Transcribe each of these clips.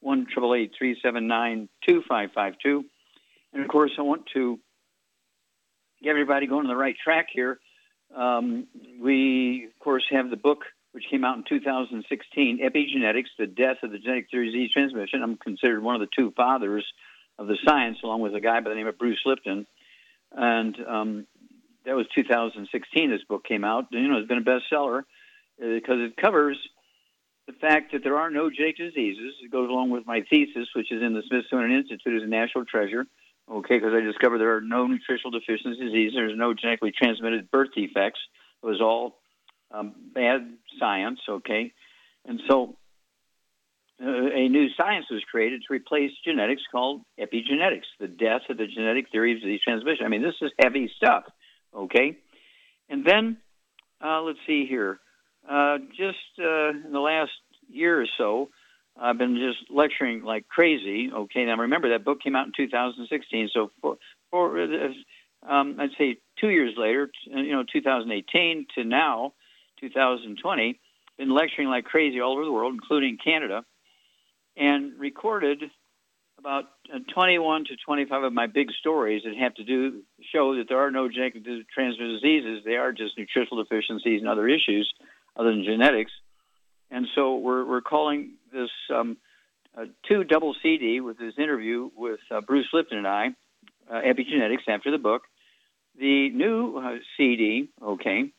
1 379 2552. And of course, I want to get everybody going on the right track here. Um, we, of course, have the book which came out in 2016, Epigenetics, The Death of the Genetic Disease Transmission. I'm considered one of the two fathers of the science, along with a guy by the name of Bruce Lipton. And um, that was 2016. This book came out. You know, it's been a bestseller because it covers the fact that there are no genetic diseases. It goes along with my thesis, which is in the Smithsonian Institute as a national treasure. Okay, because I discovered there are no nutritional deficiency diseases. There's no genetically transmitted birth defects. It was all um, bad science. Okay, and so uh, a new science was created to replace genetics called epigenetics, the death of the genetic theory of disease transmission. I mean, this is heavy stuff, okay? And then, uh, let's see here. Uh, just uh, in the last year or so, I've been just lecturing like crazy, okay? Now, remember, that book came out in 2016, so for, for uh, um, I'd say two years later, you know, 2018 to now, 2020, been lecturing like crazy all over the world, including Canada and recorded about uh, 21 to 25 of my big stories that have to do show that there are no genetically transmitted diseases. They are just nutritional deficiencies and other issues other than genetics. And so we're, we're calling this um, two double CD with this interview with uh, Bruce Lipton and I, uh, Epigenetics, after the book. The new uh, CD, okay,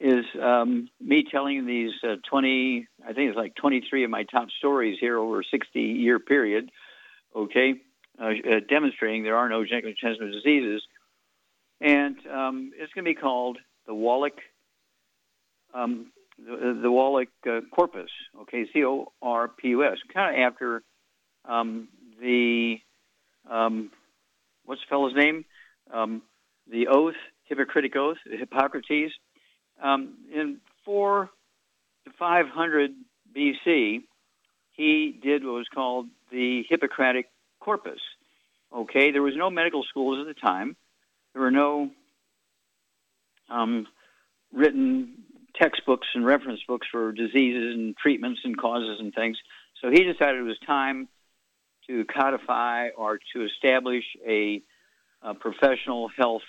is um, me telling these uh, 20, I think it's like 23 of my top stories here over a 60 year period, okay, uh, uh, demonstrating there are no genetically transmitted diseases. And um, it's going to be called the Wallach, um, the, the, Wallach uh, corpus, okay, C O R P U S, kind of after um, the, um, what's the fellow's name? Um, the oath, Hippocratic oath, Hippocrates um, in 4 to 500 BC, he did what was called the Hippocratic Corpus. Okay, there was no medical schools at the time. There were no um, written textbooks and reference books for diseases and treatments and causes and things. So he decided it was time to codify or to establish a, a professional health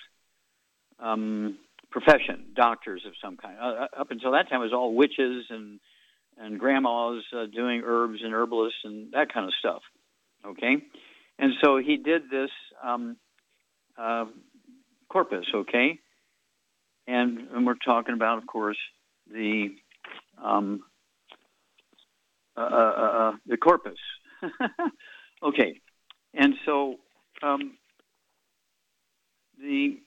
um, profession, doctors of some kind. Uh, up until that time, it was all witches and and grandmas uh, doing herbs and herbalists and that kind of stuff. Okay, and so he did this um, uh, corpus. Okay, and, and we're talking about, of course, the um, uh, uh, uh, uh the corpus. okay, and so um, the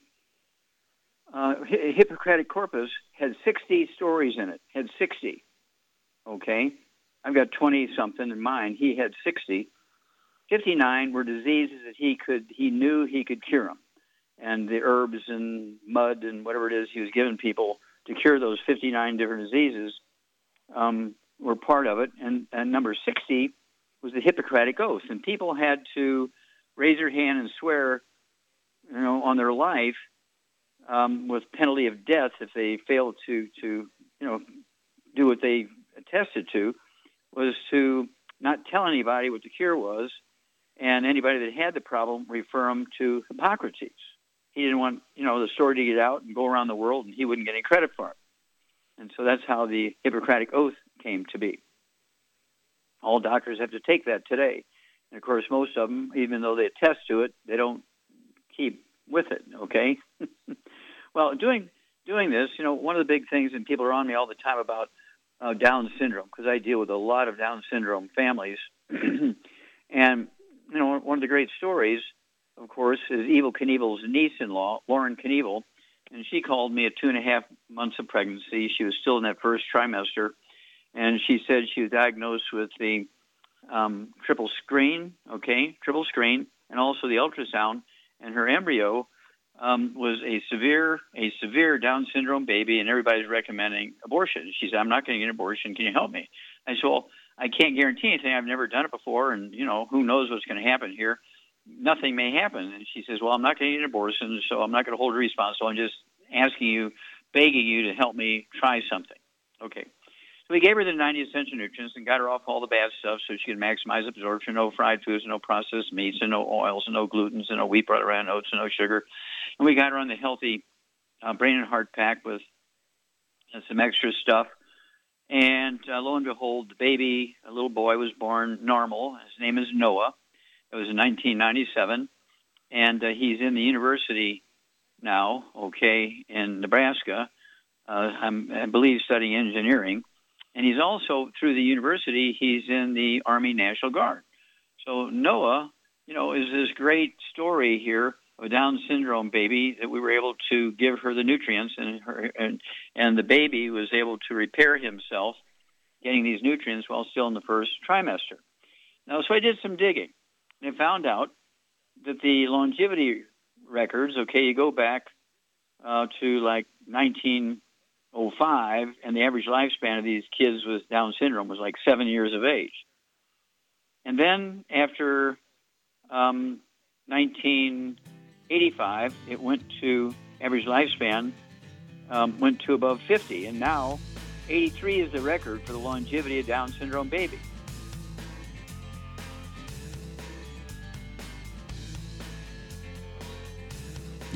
uh, Hippocratic Corpus had 60 stories in it. Had 60. Okay, I've got 20 something in mine. He had 60. 59 were diseases that he could he knew he could cure them, and the herbs and mud and whatever it is he was giving people to cure those 59 different diseases um, were part of it. And, and number 60 was the Hippocratic Oath, and people had to raise their hand and swear, you know, on their life um, with penalty of death if they failed to to you know do what they attested to was to not tell anybody what the cure was, and anybody that had the problem refer them to Hippocrates. He didn't want you know the story to get out and go around the world, and he wouldn't get any credit for it. And so that's how the Hippocratic Oath came to be. all doctors have to take that today. And of course, most of them, even though they attest to it, they don't keep with it. Okay. well, doing doing this, you know, one of the big things, and people are on me all the time about uh, Down syndrome because I deal with a lot of Down syndrome families, and you know, one of the great stories, of course, is Evel Knievel's niece-in-law, Lauren Knievel, and she called me at two and a half months of pregnancy. She was still in that first trimester, and she said she was diagnosed with the um, triple screen, okay, triple screen, and also the ultrasound, and her embryo um, was a severe a severe Down syndrome baby, and everybody's recommending abortion. She said, "I'm not going to get an abortion. Can you help me?" I said, "Well, I can't guarantee anything. I've never done it before, and you know who knows what's going to happen here. Nothing may happen." And she says, "Well, I'm not going to get an abortion, so I'm not going to hold her responsible. I'm just asking you, begging you to help me try something." Okay. So we gave her the 90 essential nutrients and got her off all the bad stuff so she could maximize absorption. No fried foods, no processed meats, and no oils, and no glutens, and no wheat, butter, and oats, and no sugar. And we got her on the healthy uh, brain and heart pack with uh, some extra stuff. And uh, lo and behold, the baby, a little boy, was born normal. His name is Noah. It was in 1997, and uh, he's in the university now, okay, in Nebraska. Uh, i believe studying engineering and he's also through the university. He's in the Army National Guard. So Noah, you know, is this great story here of a Down syndrome baby that we were able to give her the nutrients, and her and and the baby was able to repair himself, getting these nutrients while still in the first trimester. Now, so I did some digging, I found out that the longevity records. Okay, you go back uh, to like 1905, and the average lifespan of these kids with Down syndrome was like seven years of age. And then after um, 1985, it went to average lifespan um, went to above 50, and now 83 is the record for the longevity of Down syndrome babies.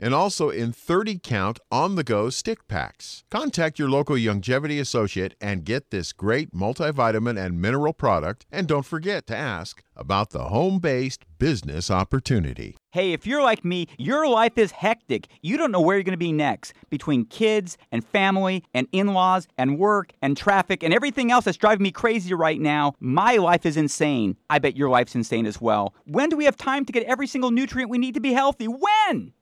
and also in 30 count on the go stick packs. Contact your local Youngevity associate and get this great multivitamin and mineral product. And don't forget to ask about the home based business opportunity. Hey, if you're like me, your life is hectic. You don't know where you're going to be next between kids and family and in laws and work and traffic and everything else that's driving me crazy right now. My life is insane. I bet your life's insane as well. When do we have time to get every single nutrient we need to be healthy? When?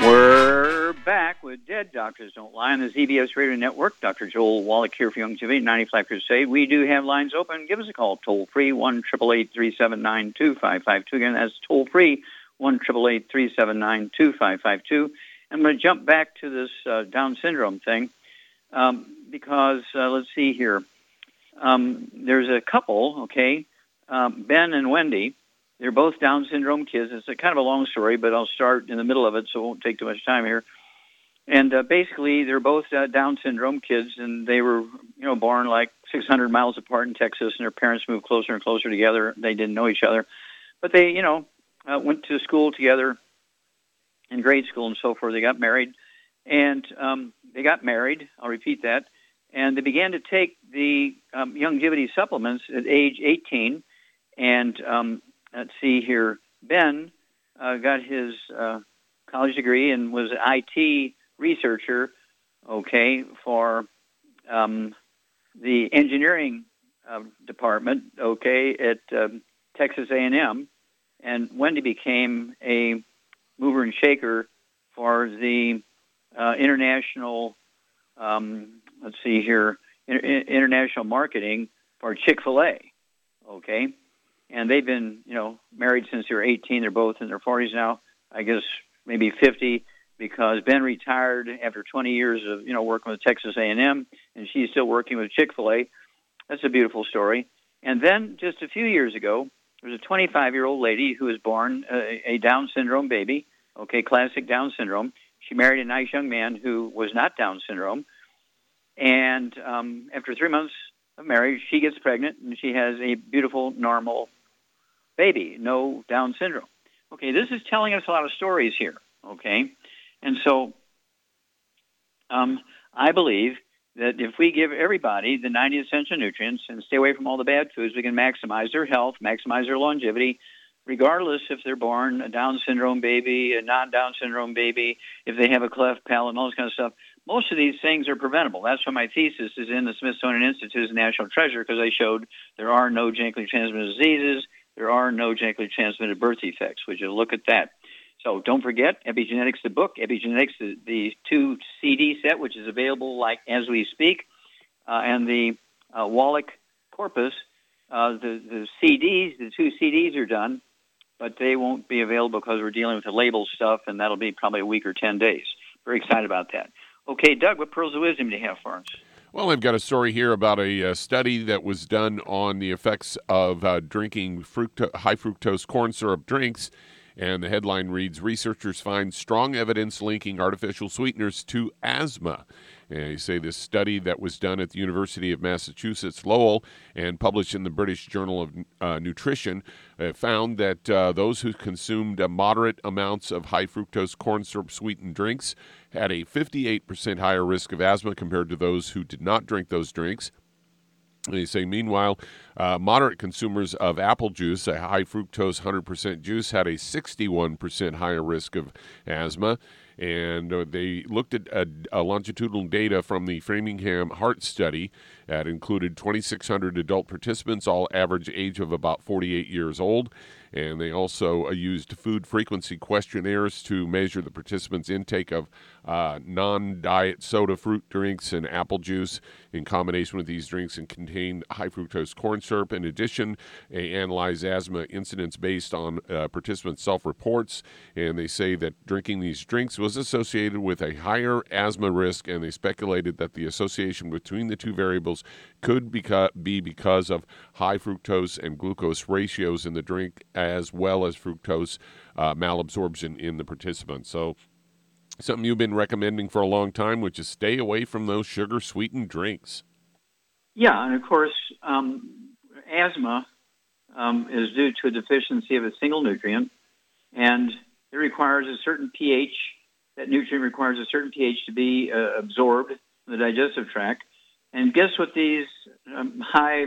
We're back with Dead Doctors Don't Lie on the ZBS Radio Network. Dr. Joel Wallach here for Youngevity 95 Crusade. We do have lines open. Give us a call toll free, 1 379 2552. Again, that's toll free, 1 379 2552. I'm going to jump back to this uh, Down syndrome thing um, because, uh, let's see here. Um, there's a couple, okay, um, Ben and Wendy. They're both Down syndrome kids. It's a kind of a long story, but I'll start in the middle of it so it won't take too much time here. And uh, basically, they're both uh, Down syndrome kids, and they were, you know, born like 600 miles apart in Texas, and their parents moved closer and closer together. They didn't know each other, but they, you know, uh, went to school together in grade school and so forth. They got married, and um, they got married. I'll repeat that. And they began to take the um, Youngevity supplements at age 18. And um, let's see here, Ben uh, got his uh, college degree and was an IT researcher, okay, for um, the engineering uh, department, okay, at um, Texas A&M, and Wendy became a mover and shaker for the uh, international. Um, let's see here, international marketing for Chick Fil A. Okay, and they've been, you know, married since they were 18. They're both in their 40s now. I guess maybe 50 because Ben retired after 20 years of you know working with Texas A&M, and she's still working with Chick Fil A. That's a beautiful story. And then just a few years ago, there was a 25 year old lady who was born a, a Down syndrome baby. Okay, classic Down syndrome. She married a nice young man who was not Down syndrome, and um, after three months of marriage, she gets pregnant and she has a beautiful, normal baby, no Down syndrome. Okay, this is telling us a lot of stories here. Okay, and so um, I believe that if we give everybody the 90 essential nutrients and stay away from all the bad foods, we can maximize their health, maximize their longevity, regardless if they're born a Down syndrome baby, a non-Down syndrome baby, if they have a cleft palate, and all this kind of stuff. Most of these things are preventable. That's why my thesis is in the Smithsonian Institute as a national treasure because I showed there are no genetically transmitted diseases, there are no genetically transmitted birth defects. Would you look at that? So don't forget Epigenetics, the book, Epigenetics, the, the two CD set, which is available like as we speak, uh, and the uh, Wallach Corpus. Uh, the, the CDs, the two CDs are done, but they won't be available because we're dealing with the label stuff, and that'll be probably a week or 10 days. Very excited about that. Okay, Doug, what pearls of wisdom do you have for us? Well, I've got a story here about a, a uh, study that was done on the effects of uh, drinking fructo- high fructose corn syrup drinks and the headline reads Researchers find strong evidence linking artificial sweeteners to asthma. And they say this study that was done at the University of Massachusetts Lowell and published in the British Journal of uh, Nutrition uh, found that uh, those who consumed moderate amounts of high fructose corn syrup sweetened drinks had a 58% higher risk of asthma compared to those who did not drink those drinks. And They say, meanwhile, uh, moderate consumers of apple juice, a high fructose 100% juice, had a 61% higher risk of asthma. And uh, they looked at a, a longitudinal data from the Framingham Heart Study that included 2,600 adult participants, all average age of about 48 years old. And they also uh, used food frequency questionnaires to measure the participants' intake of uh, non diet soda fruit drinks and apple juice in combination with these drinks and contained high fructose corn syrup. In addition, they analyzed asthma incidents based on uh, participants' self reports. And they say that drinking these drinks was associated with a higher asthma risk. And they speculated that the association between the two variables could be because of high fructose and glucose ratios in the drink, as well as fructose uh, malabsorption in the participants. So, something you've been recommending for a long time, which is stay away from those sugar sweetened drinks. Yeah, and of course, um, asthma um, is due to a deficiency of a single nutrient, and it requires a certain pH. That nutrient requires a certain pH to be uh, absorbed in the digestive tract. And guess what these um, high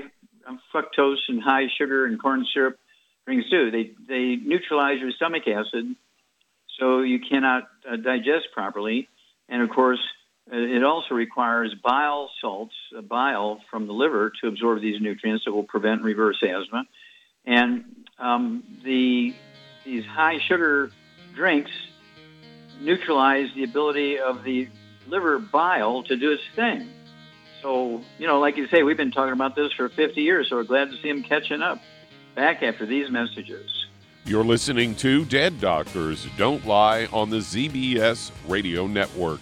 um, fructose and high sugar and corn syrup drinks do? They they neutralize your stomach acid, so you cannot uh, digest properly. And of course, it also requires bile salts, uh, bile from the liver, to absorb these nutrients that will prevent reverse asthma. And um, the these high sugar drinks neutralize the ability of the liver bile to do its thing. So, you know, like you say, we've been talking about this for 50 years, so we're glad to see them catching up. Back after these messages. You're listening to Dead Doctors Don't Lie on the ZBS Radio Network.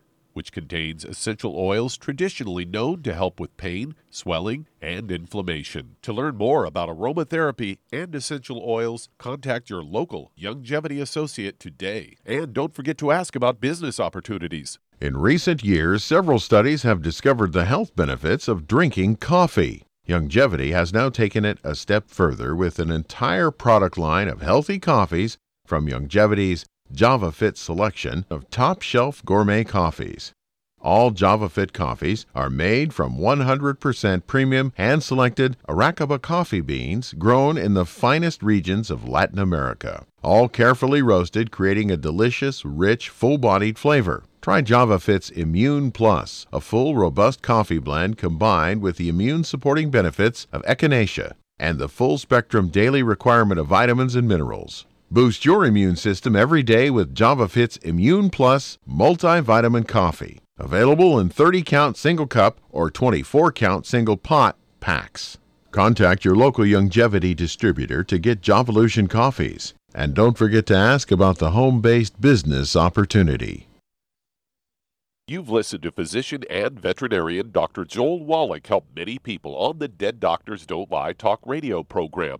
which contains essential oils traditionally known to help with pain, swelling, and inflammation. To learn more about aromatherapy and essential oils, contact your local Youngevity associate today. And don't forget to ask about business opportunities. In recent years, several studies have discovered the health benefits of drinking coffee. Youngevity has now taken it a step further with an entire product line of healthy coffees from Youngevity's JavaFit selection of top shelf gourmet coffees. All JavaFit coffees are made from 100% premium hand selected Arabica coffee beans grown in the finest regions of Latin America. All carefully roasted, creating a delicious, rich, full bodied flavor. Try JavaFit's Immune Plus, a full, robust coffee blend combined with the immune supporting benefits of echinacea and the full spectrum daily requirement of vitamins and minerals. Boost your immune system every day with JavaFit's Immune Plus multivitamin coffee. Available in 30 count single cup or 24 count single pot packs. Contact your local Youngevity distributor to get Javalution coffees. And don't forget to ask about the home based business opportunity. You've listened to physician and veterinarian Dr. Joel Wallach help many people on the Dead Doctors Don't Lie talk radio program.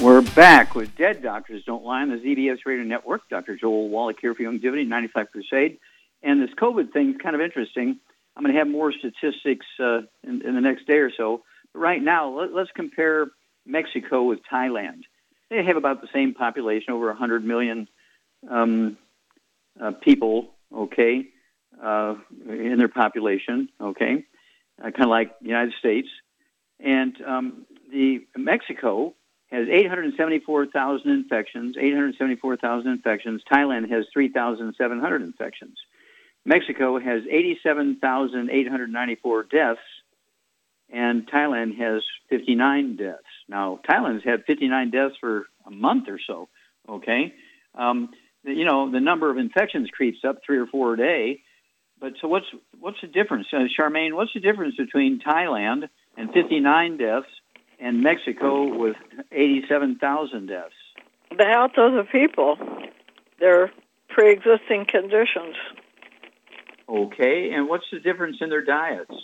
We're back with Dead Doctors Don't Lie on the ZBS Radio Network. Dr. Joel Wallach here for Youngevity, 95 Crusade. And this COVID thing is kind of interesting. I'm going to have more statistics uh, in, in, the next day or so. But right now, let, us compare Mexico with Thailand. They have about the same population, over 100 million um, uh, people, okay, uh, in their population, okay, uh, kind of like the United States. And um, the Mexico has 874,000 infections, 874,000 infections. Thailand has 3,700 infections. Mexico has 87,894 deaths, and Thailand has 59 deaths. Now, Thailand's had 59 deaths for a month or so, okay? Um, you know, the number of infections creeps up three or four a day. But so what's what's the difference, uh, Charmaine? What's the difference between Thailand and 59 deaths and Mexico with 87,000 deaths. The health of the people, their pre-existing conditions. Okay, and what's the difference in their diets?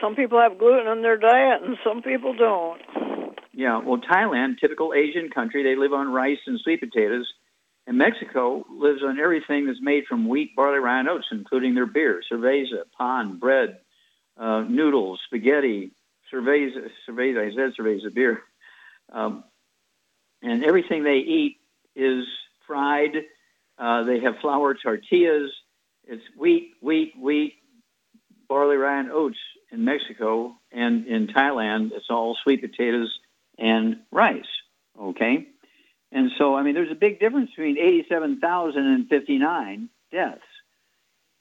Some people have gluten in their diet, and some people don't. Yeah, well, Thailand, typical Asian country, they live on rice and sweet potatoes. And Mexico lives on everything that's made from wheat, barley, rye, and oats, including their beer, cerveza, pan, bread, uh, noodles, spaghetti, cerveza, cerveza, I said cerveza, beer. Um, and everything they eat is fried. Uh, they have flour tortillas. It's wheat, wheat, wheat, barley, rye, and oats in Mexico. And in Thailand, it's all sweet potatoes and rice. Okay? And so, I mean, there's a big difference between 87,000 and 59 deaths.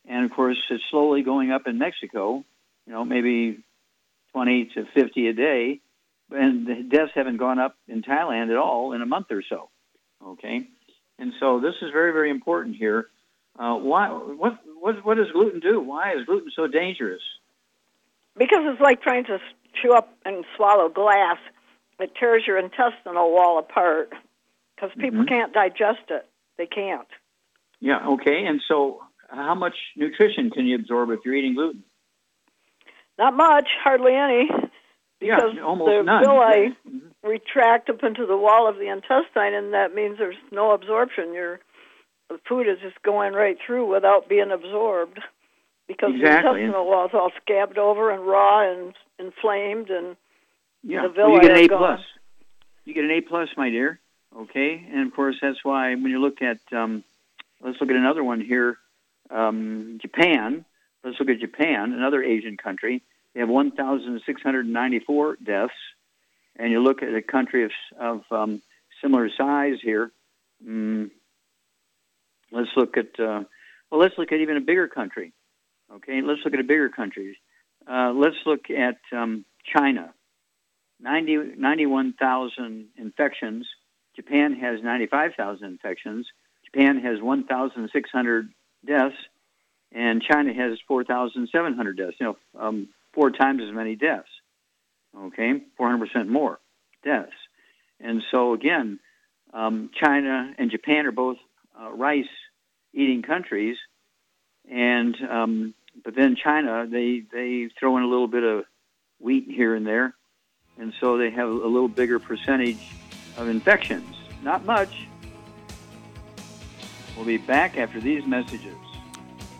And of course, it's slowly going up in Mexico, you know, maybe 20 to 50 a day. And the deaths haven't gone up in Thailand at all in a month or so. Okay? And so this is very, very important here. Uh, why? What, what? What does gluten do? Why is gluten so dangerous? Because it's like trying to chew up and swallow glass. It tears your intestinal wall apart because people Mhm. can't digest it. They can't. Yeah. Okay. And so, how much nutrition can you absorb if you're eating gluten? Not much, hardly any, Yeah, because almost the none. villi Mhm. retract up into the wall of the intestine, and that means there's no absorption. Your the food is just going right through without being absorbed because Exactly. the intestinal wall is all scabbed over and raw and inflamed and Yeah, The well, you get an A gone. plus. You get an A plus, my dear. Okay, and of course that's why when you look at, um, let's look at another one here, um, Japan. Let's look at Japan, another Asian country. They have 1,694 deaths, and you look at a country of of um, similar size here. Mm, let's look at, uh, well, let's look at even a bigger country. Okay, let's look at a bigger country. Uh, let's look at um, China. 90, 91,000 infections. Japan has 95,000 infections. Japan has 1,600 deaths, and China has 4,700 deaths. You know, um, four times as many deaths. Okay, 400% more deaths. And so again, um, China and Japan are both uh, rice-eating countries, and um, but then China they they throw in a little bit of wheat here and there and so they have a little bigger percentage of infections. Not much. We'll be back after these messages.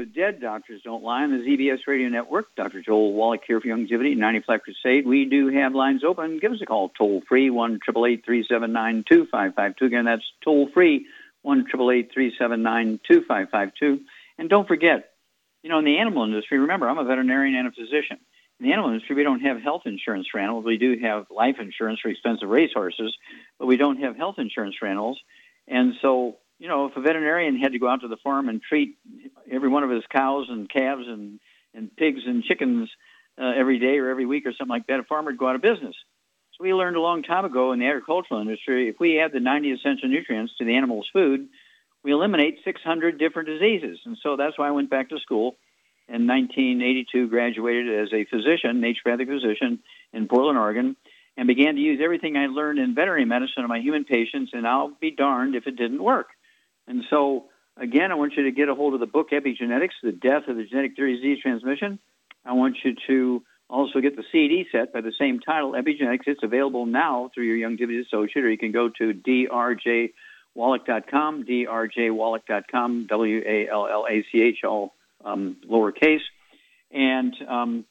With Dead Doctors Don't Lie on the ZBS Radio Network. Dr. Joel Wallach here for Youngevity, 95 Crusade. We do have lines open. Give us a call toll free, 1 379 2552. Again, that's toll free, 1 379 2552. And don't forget, you know, in the animal industry, remember, I'm a veterinarian and a physician. In the animal industry, we don't have health insurance for animals. We do have life insurance for expensive racehorses, but we don't have health insurance for animals. And so you know, if a veterinarian had to go out to the farm and treat every one of his cows and calves and, and pigs and chickens uh, every day or every week or something like that, a farmer would go out of business. So we learned a long time ago in the agricultural industry, if we add the 90 essential nutrients to the animal's food, we eliminate 600 different diseases. And so that's why I went back to school in 1982, graduated as a physician, naturopathic physician in Portland, Oregon, and began to use everything I learned in veterinary medicine on my human patients, and I'll be darned if it didn't work. And so, again, I want you to get a hold of the book Epigenetics, The Death of the Genetic Disease Transmission. I want you to also get the CD set by the same title, Epigenetics. It's available now through your Youngevity associate, or you can go to drjwallach.com, drjwallach.com, W-A-L-L-A-C-H, all um, lowercase, and um,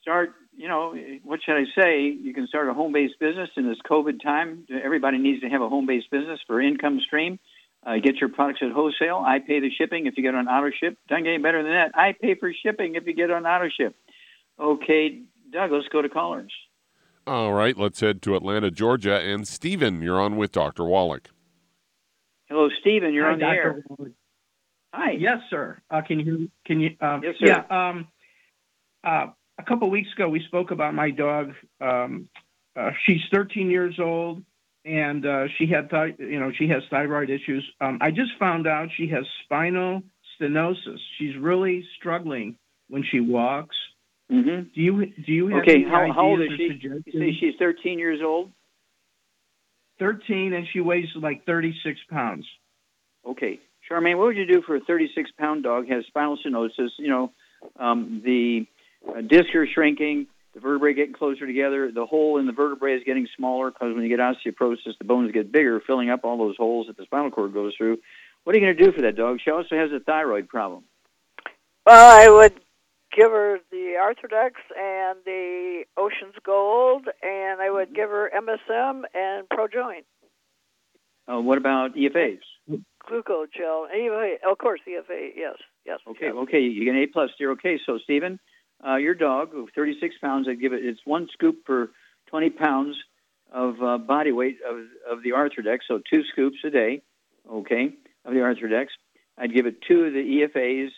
start, you know, what should I say? You can start a home-based business in this COVID time. Everybody needs to have a home-based business for income stream. Uh, get your products at wholesale. I pay the shipping if you get on auto ship. Doesn't get any better than that. I pay for shipping if you get on auto ship. Okay, Doug, let's go to callers. All right, let's head to Atlanta, Georgia. And Stephen, you're on with Dr. Wallach. Hello, Stephen. You're Hi, on the Dr. air. Wallach. Hi. Yes, sir. Uh, can you hear me? Can you? Um, Yes, sir. Yeah. Um, uh, a couple weeks ago, we spoke about my dog. Um, uh, she's 13 years old, and uh, she had, thi- you know, she has thyroid issues. Um, I just found out she has spinal stenosis. She's really struggling when she walks. Mm-hmm. Do you do you have Okay, any how, how old is she? You suggestions? say she's 13 years old? 13, and she weighs like 36 pounds. Okay. Charmaine, what would you do for a 36 pound dog has spinal stenosis? You know, um, the uh, disc are shrinking, the vertebrae getting closer together, the hole in the vertebrae is getting smaller because when you get osteoporosis, the bones get bigger, filling up all those holes that the spinal cord goes through. What are you going to do for that dog? She also has a thyroid problem. Well, I would give her the Arthrodex and the Ocean's Gold, and I would give her MSM and ProJoint, Uh, what about EFAs? Glucogel, EFA, of course, EFA, yes, yes. Okay, okay, you get an A plus dear. Okay, so Stephen, uh, your dog, of 36 pounds, I'd give it. It's one scoop per 20 pounds of uh, body weight of of the Arthrodex, so two scoops a day. okay, of the Arthrodex. I'd give it two of the EFAs,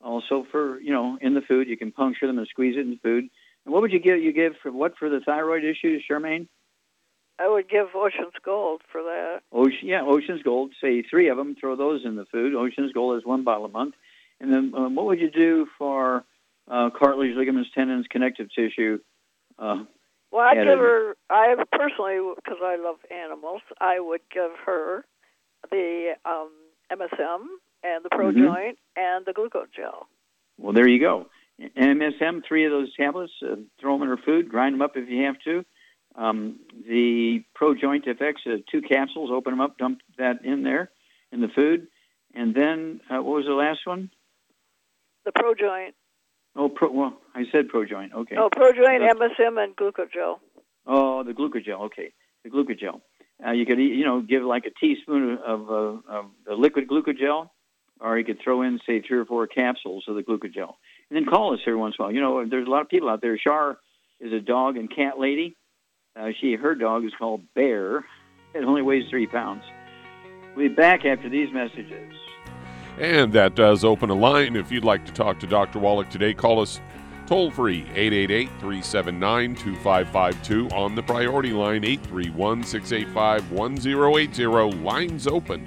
also for you know in the food. You can puncture them and squeeze it in the food. And what would you give? You give for what for the thyroid issues, Charmaine? I would give Ocean's Gold for that. Ocean, yeah, Ocean's Gold. Say three of them. Throw those in the food. Ocean's Gold is one bottle a month. And then um, what would you do for uh, cartilage, ligaments, tendons, connective tissue? Uh, well, I'd give her. I personally, because I love animals, I would give her the um, MSM and the Pro Mhm. And the Glucogel. Well, there you go. MSM, three of those tablets. Uh, throw them in her food. Grind them up if you have to. Um, the Pro Joint FX, uh, two capsules. Open them up. Dump that in there in the food. And then uh, what was the last one? The Pro Joint. Oh, pro, well, I said Pro Joint. Okay. Oh, Pro Joint, Uh, MSM, and Glucogel. Oh, the glucogel. Okay, the glucogel. Uh, you could, you know, give like a teaspoon of, of, of the liquid glucogel, or you could throw in, say, three or four capsules of the glucogel, and then call us every once in a while. You know, there's a lot of people out there. Shar is a dog and cat lady. Uh, she, her dog is called Bear. It only weighs three pounds. We'll be back after these messages. And that does open a line. If you'd like to talk to Dr. Wallach today, call us toll free 888 379 2552 on the priority line 831 685 1080. Lines open.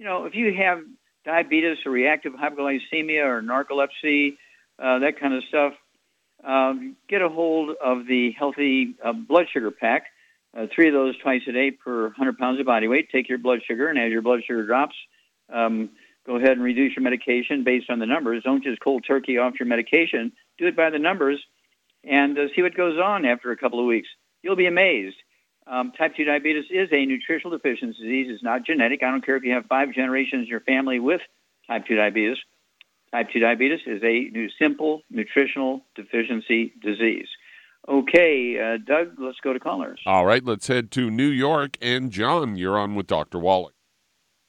you know, if you have diabetes or reactive hypoglycemia or narcolepsy, uh, that kind of stuff, um, get a hold of the Healthy uh, Blood Sugar Pack. Uh, three of those twice a day per 100 pounds of body weight. Take your blood sugar, and as your blood sugar drops, um, go ahead and reduce your medication based on the numbers. Don't just cold turkey off your medication. Do it by the numbers and uh, see what goes on after a couple of weeks. You'll be amazed. Um, type 2 diabetes is a nutritional deficiency disease. It's not genetic. I don't care if you have five generations in your family with type 2 diabetes. Type 2 diabetes is a new, simple nutritional deficiency disease. Okay, uh, Doug, let's go to callers. All right, let's head to New York. And John, you're on with Dr. Wallach.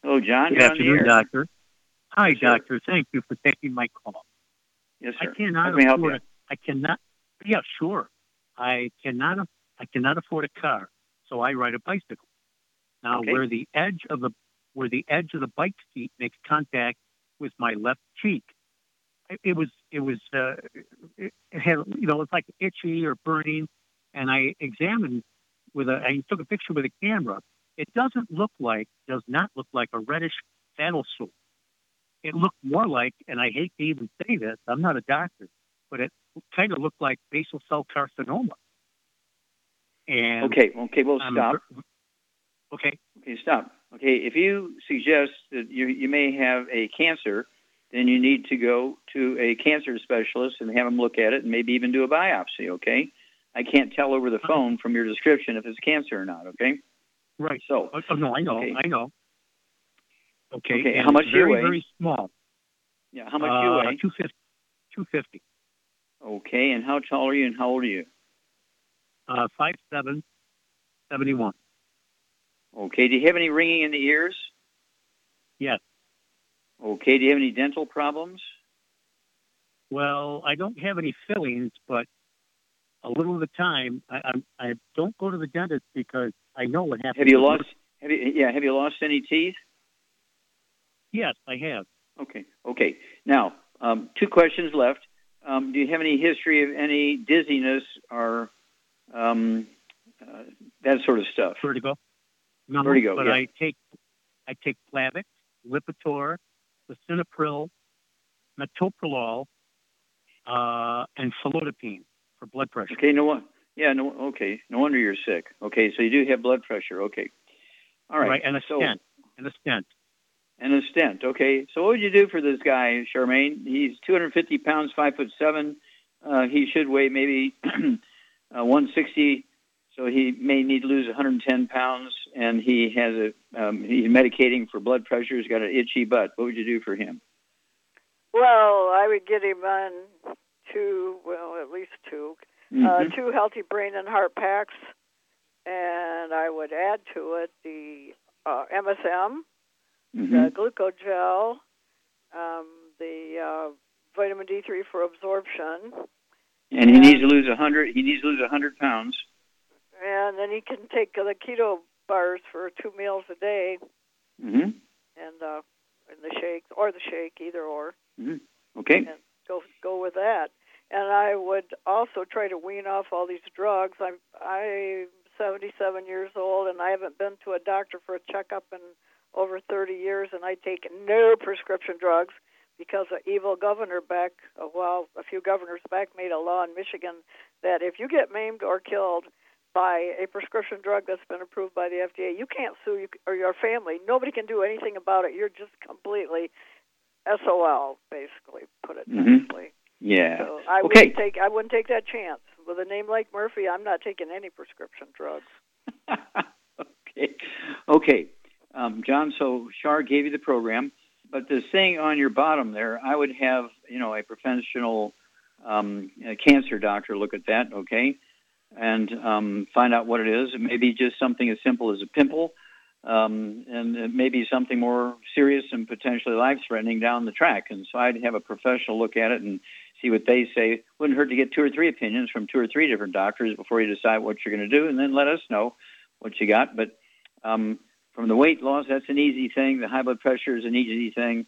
Hello, John. Good You're on the afternoon, doctor. Hi, Yes, sir. doctor. Thank you for taking my call. Yes, sir. I cannot How help afford. you? A, I cannot. Yeah, sure. I cannot. a- I cannot afford a car, so I ride a bicycle. Now, Okay. where the edge of the where the edge of the bike seat makes contact with my left cheek, it, it was it was uh, it it had you know it's like itchy or burning, and I examined with a I took a picture with a camera. It doesn't look like does not look like a reddish saddle sore. It looked more like, and I hate to even say this, I'm not a doctor, but it kind of looked like basal cell carcinoma. And Okay, okay, well, I'm stop. okay. Okay, stop. Okay, if you suggest that you, you may have a cancer, then you need to go to a cancer specialist and have them look at it and maybe even do a biopsy, okay? I can't tell over the phone from your description if it's cancer or not, okay? Right. So, Oh, oh, no, I know, Okay. I know. Okay. Okay, and how much do you weigh? Very small. yeah, how much uh, you weigh? 250. 250. Okay, and how tall are you and how old are you? Uh, 5'7", 71. Okay, do you have any ringing in the ears? Yes. Okay, do you have any dental problems? Well, I don't have any fillings, but a little of the time, I, I'm, I don't go to the dentist because I know what happens. Have you lost, have you, yeah, have you lost any teeth? Yes, I have. Okay. Okay. Now, um, two questions left. Um, do you have any history of any dizziness or um, uh, that sort of stuff? Vertigo. No, Vertigo, but yeah. I take I take Plavix, Lipitor, Lisinopril, Metoprolol, uh, and Felodipine for blood pressure. Okay. No one. Yeah. No. Okay. No wonder you're sick. Okay. So you do have blood pressure. Okay. All right. and a so, stent, and a stent. And a stent. Okay. So what would you do for this guy, Charmaine? He's 250 pounds, five foot seven. Uh, he should weigh maybe uh, 160. So he may need to lose 110 pounds, and he has a um, he's medicating for blood pressure. He's got an itchy butt. What would you do for him? Well, I would get him on two, well, at least 2 uh, Mhm. two healthy brain and heart packs, and I would add to it the uh, MSM, Mhm. the glucogel, um, the uh, vitamin D3 for absorption, And he needs to lose a 100. He needs to lose a 100 pounds. and then he can take the keto bars for two meals a day, hmm and uh, and the shakes or the shake, either or. hmm Okay. and go go with that. And I would also try to wean off all these drugs. I'm I'm 77 years old, and I haven't been to a doctor for a checkup in over 30 years, and I take no prescription drugs because an evil governor back, uh, well, a few governors back made a law in Michigan that if you get maimed or killed by a prescription drug that's been approved by the FDA, you can't sue you, or your family. Nobody can do anything about it. You're just completely SOL, basically, put it Mhm. nicely. Yeah. So I okay. wouldn't take I wouldn't take that chance. With a name like Murphy, I'm not taking any prescription drugs. okay. Okay. Um, John, so Shar gave you the program, but the thing on your bottom there, I would have, you know, a professional um, a cancer doctor look at that, okay, and um, find out what it is. It may be just something as simple as a pimple, um, and it may be something more serious and potentially life-threatening down the track. And so I'd have a professional look at it and see what they say. Wouldn't hurt to get two or three opinions from two or three different doctors before you decide what you're going to do, and then let us know what you got. But um, from the weight loss, that's an easy thing. The high blood pressure is an easy thing.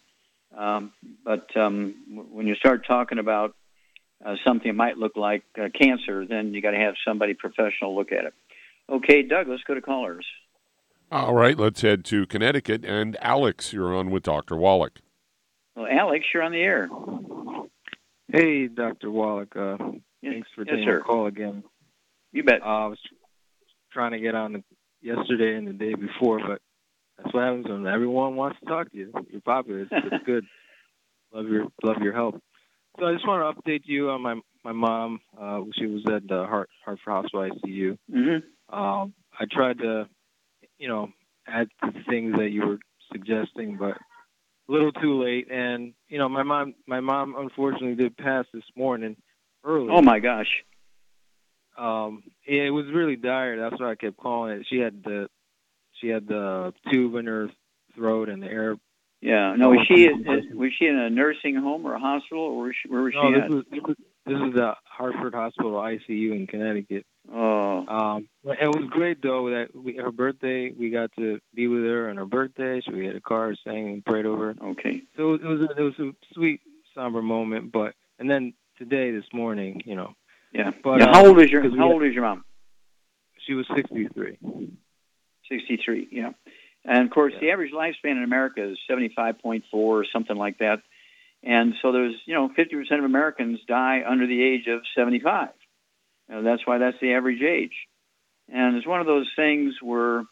Um, but um, when you start talking about uh, something that might look like uh, cancer, then you got to have somebody professional look at it. Okay, Doug, let's go to callers. All right, let's head to Connecticut. And Alex, you're on with Dr. Wallach. Well, Alex, you're on the air. Hey, Dr. Wallach. Uh, Yes- thanks for yes, taking sir. the call again. You bet. Uh, I was trying to get on yesterday and the day before, but that's what happens when everyone wants to talk to you. You're popular. It's, it's good. Love your love your help. So I just want to update you on my my mom. Uh, she was at the Hart Hartford Hospital ICU. Mm-hmm. Um, I tried to, you know, add the things that you were suggesting, but a little too late. And you know, my mom, my mom unfortunately did pass this morning early. Oh my gosh. Um, yeah, it was really dire. That's why I kept calling it. She had the, she had the tube in her throat and the air. Yeah. No, was she was she in a nursing home or a hospital, or where, she, where was No, she this at? was, this was this is the Hartford Hospital ICU in Connecticut. Oh. Um, it was great though that we, her birthday we got to be with her on her birthday, so we had a car, sang and prayed over. her. Okay. So it was a, it was a sweet somber moment, but and then today this morning, you know, Yeah. But, yeah. um, How old is your How old is your mom? she was 63. 63. Yeah. And of course, the average lifespan in America is 75.4 or something like that. And so there's, you know, 50% of Americans die under the age of 75. You know, that's why that's the average age. And it's one of those things where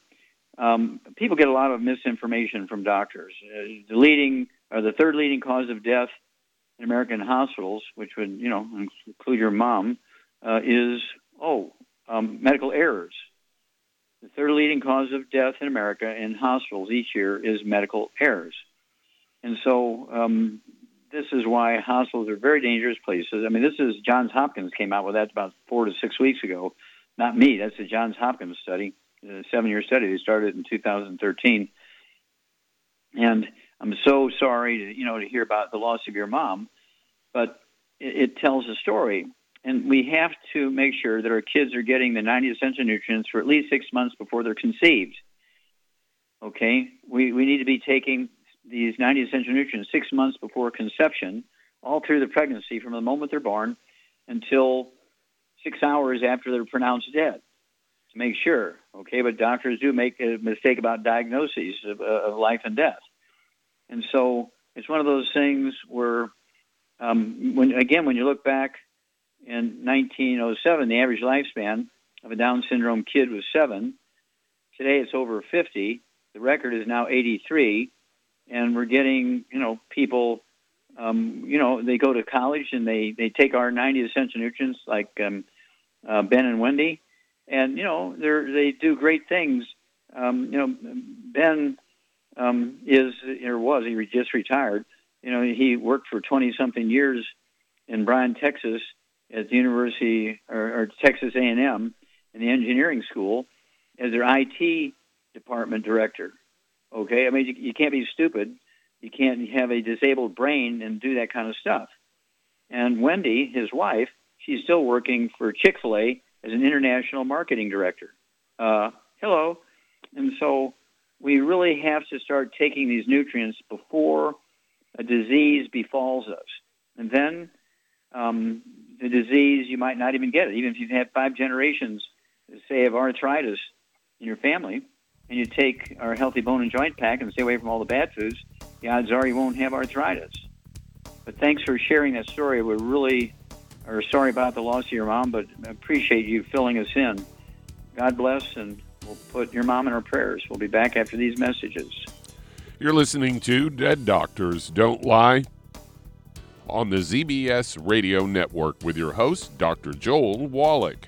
um, people get a lot of misinformation from doctors. Uh, the leading, or the third leading cause of death in American hospitals, which would, you know, include your mom, uh, is, oh, um, medical errors. The third leading cause of death in America in hospitals each year is medical errors. And so um, this is why hospitals are very dangerous places. I mean, this is Johns Hopkins came out with that about four to six weeks ago. Not me. That's the Johns Hopkins study, a seven-year study. They started in 2013. And I'm so sorry to you know to hear about the loss of your mom, but it, it tells a story. And we have to make sure that our kids are getting the 90 essential nutrients for at least six months before they're conceived. Okay, we we need to be taking these 90 essential nutrients six months before conception, all through the pregnancy, from the moment they're born until six hours after they're pronounced dead to make sure. Okay, but doctors do make a mistake about diagnoses of, of life and death, and so it's one of those things where, um, when again, when you look back in 1907, the average lifespan of a Down syndrome kid was seven. Today, it's over 50. The record is now 83, and we're getting you know people. Um, you know, they go to college and they they take our 90 essential nutrients like um, uh, Ben and Wendy, and you know they they do great things. Um, you know, Ben um, is or was he just retired. You know, he worked for 20 something years in Bryan, Texas, at the University or, or Texas A&M in the engineering school as their IT department director. Okay, I mean you, you can't be stupid. You can't have a disabled brain and do that kind of stuff. And Wendy, his wife, she's still working for Chick Fil A as an international marketing director. Uh, hello, and so we really have to start taking these nutrients before a disease befalls us, and then um, the disease you might not even get it, even if you've had five generations, say, of arthritis in your family, and you take our healthy bone and joint pack and stay away from all the bad foods, the odds are you won't have arthritis. But thanks for sharing that story. We really are sorry about the loss of your mom, but appreciate you filling us in. God bless, and we'll put your mom in our prayers. We'll be back after these messages. You're listening to Dead Doctors Don't Lie on the ZBS Radio Network with your host, Dr. Joel Wallach.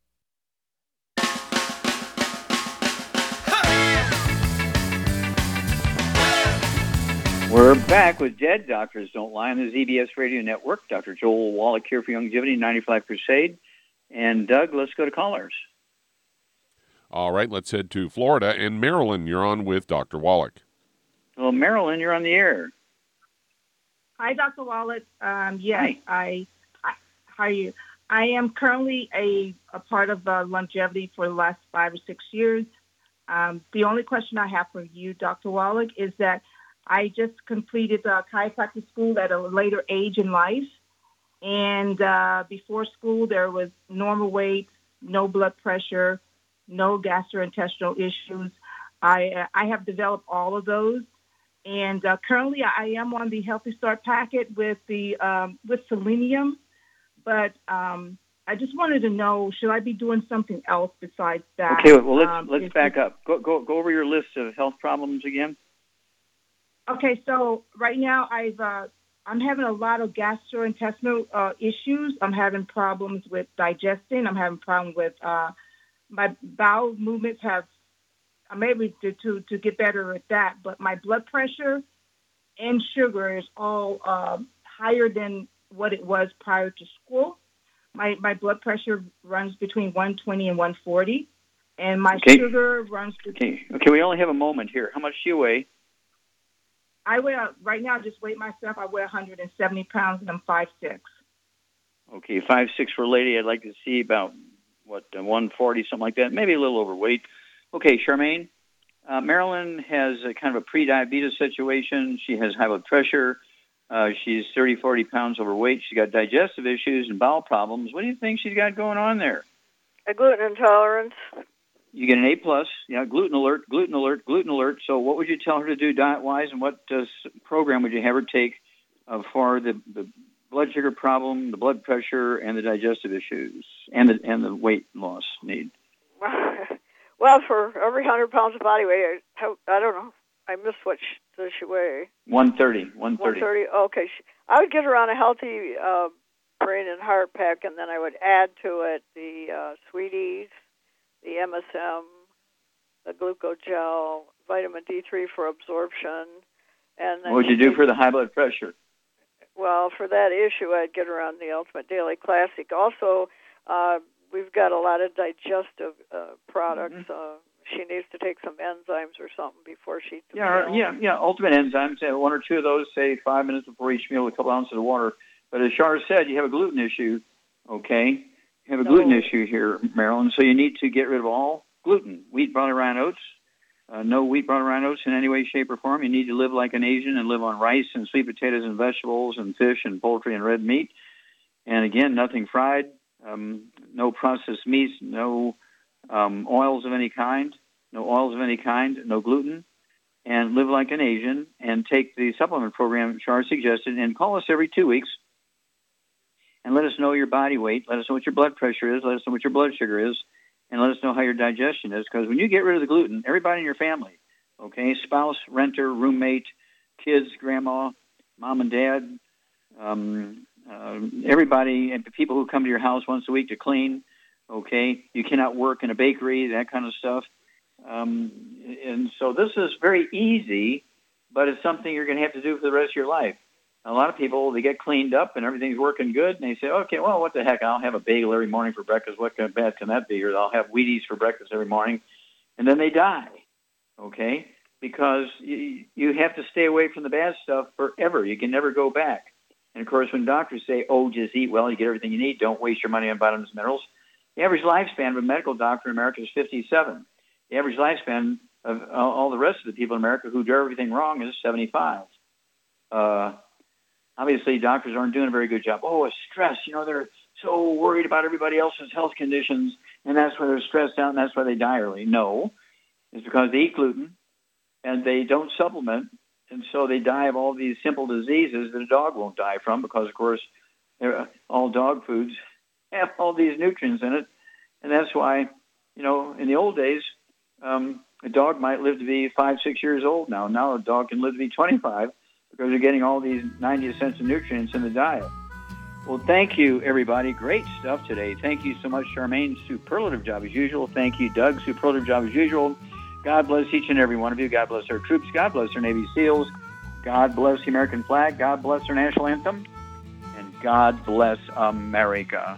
We're back with Dead Doctors Don't Lie on the ZBS Radio Network. Dr. Joel Wallach here for Youngevity 95 Crusade. And Doug, let's go to callers. All right, let's head to Florida. And Marilyn, you're on with Dr. Wallach. Well, Marilyn, you're on the air. Hi, Dr. Wallach. Um, yes, I, I. How are you? I am currently a, a part of uh, Youngevity for the last five or six years. Um, the only question I have for you, Dr. Wallach, is that I just completed uh, chiropractic school at a later age in life. And uh, before school, there was normal weight, no blood pressure, no gastrointestinal issues. I, uh, I have developed all of those. And uh, currently, I am on the Healthy Start packet with the um, with selenium, but um, I just wanted to know: should I be doing something else besides that? Okay, well let's Um, let's back up. Go, go go over your list of health problems again. Okay, so right now I've uh, I'm having a lot of gastrointestinal uh, issues. I'm having problems with digesting. I'm having problems with uh, my bowel movements. Have I'm able to, to to get better at that, but my blood pressure and sugar is all um, higher than what it was prior to school. My my blood pressure runs between 120 and 140, and my Okay. sugar runs. Between, Okay, okay, we only have a moment here. How much do you weigh? I weigh right now. Just weigh myself. I weigh 170 pounds, and I'm five six. Okay, five six for a lady. I'd like to see about what uh, 140, something like that. Maybe a little overweight. Okay, Charmaine. Uh, Marilyn has a kind of a pre-diabetes situation. She has high blood pressure. Uh, she's 30, 40 pounds overweight. She's got digestive issues and bowel problems. What do you think she's got going on there? A gluten intolerance. You get an A plus. Yeah, gluten alert, gluten alert, gluten alert. So, what would you tell her to do diet wise, and what uh, program would you have her take uh, for the, the blood sugar problem, the blood pressure, and the digestive issues, and the and the weight loss need? well, for every hundred pounds of body weight, I, I don't know. I missed what she, does she weigh? One thirty, one One thirty. thirty. Okay, I would get her on a healthy uh, brain and heart pack, and then I would add to it the uh, sweeties, the MSM, the glucogel, vitamin D3 for absorption, and then What would you do for the high blood pressure? Well, for that issue, I'd get her on the Ultimate Daily Classic. Also, uh, we've got a lot of digestive uh, products. Mm-hmm. Uh, she needs to take some enzymes or something before she. Yeah, meal. yeah, yeah. Ultimate enzymes. One or two of those, say five minutes before each meal, with a couple ounces of water. But as Char said, you have a gluten issue. Okay, have a gluten issue here, Marilyn. So you need to get rid of all gluten: wheat, barley, rye, and oats. Uh, no wheat, brown, or oats in any way, shape, or form. You need to live like an Asian and live on rice and sweet potatoes and vegetables and fish and poultry and red meat. And again, nothing fried, um, no processed meats, no um, oils of any kind, no oils of any kind, no gluten, and live like an Asian and take the supplement program Char suggested and call us every two weeks and let us know your body weight. Let us know what your blood pressure is. Let us know what your blood sugar is and let us know how your digestion is. Because when you get rid of the gluten, everybody in your family, okay, spouse, renter, roommate, kids, grandma, mom and dad, um, uh, everybody, and people who come to your house once a week to clean, okay, you cannot work in a bakery, that kind of stuff. Um, and so this is very easy, but it's something you're going to have to do for the rest of your life. A lot of people they get cleaned up and everything's working good, and they say, "Okay, well, what the heck? I'll have a bagel every morning for breakfast. What kind of bad can that be?" Or I'll have Wheaties for breakfast every morning, and then they die. Okay, because you, you have to stay away from the bad stuff forever. You can never go back. And of course, when doctors say, "Oh, just eat well, you get everything you need. Don't waste your money on vitamins and minerals," the average lifespan of a medical doctor in America is 57. The average lifespan of all the rest of the people in America who do everything wrong is 75. Uh, obviously doctors aren't doing a very good job. Oh, it's stress. You know, they're so worried about everybody else's health conditions, and that's why they're stressed out, and that's why they die early. No, it's because they eat gluten and they don't supplement, and so they die of all these simple diseases that a dog won't die from because, of course, all dog foods have all these nutrients in it, and that's why, you know, in the old days, um, a dog might live to be five, six years old now. Now a dog can live to be 25 because they're getting all these 90 essential nutrients in the diet. Well, thank you, everybody. Great stuff today. Thank you so much, Charmaine. Superlative job as usual. Thank you, Doug. Superlative job as usual. God bless each and every one of you. God bless our troops. God bless our Navy SEALs. God bless the American flag. God bless our national anthem. And God bless America.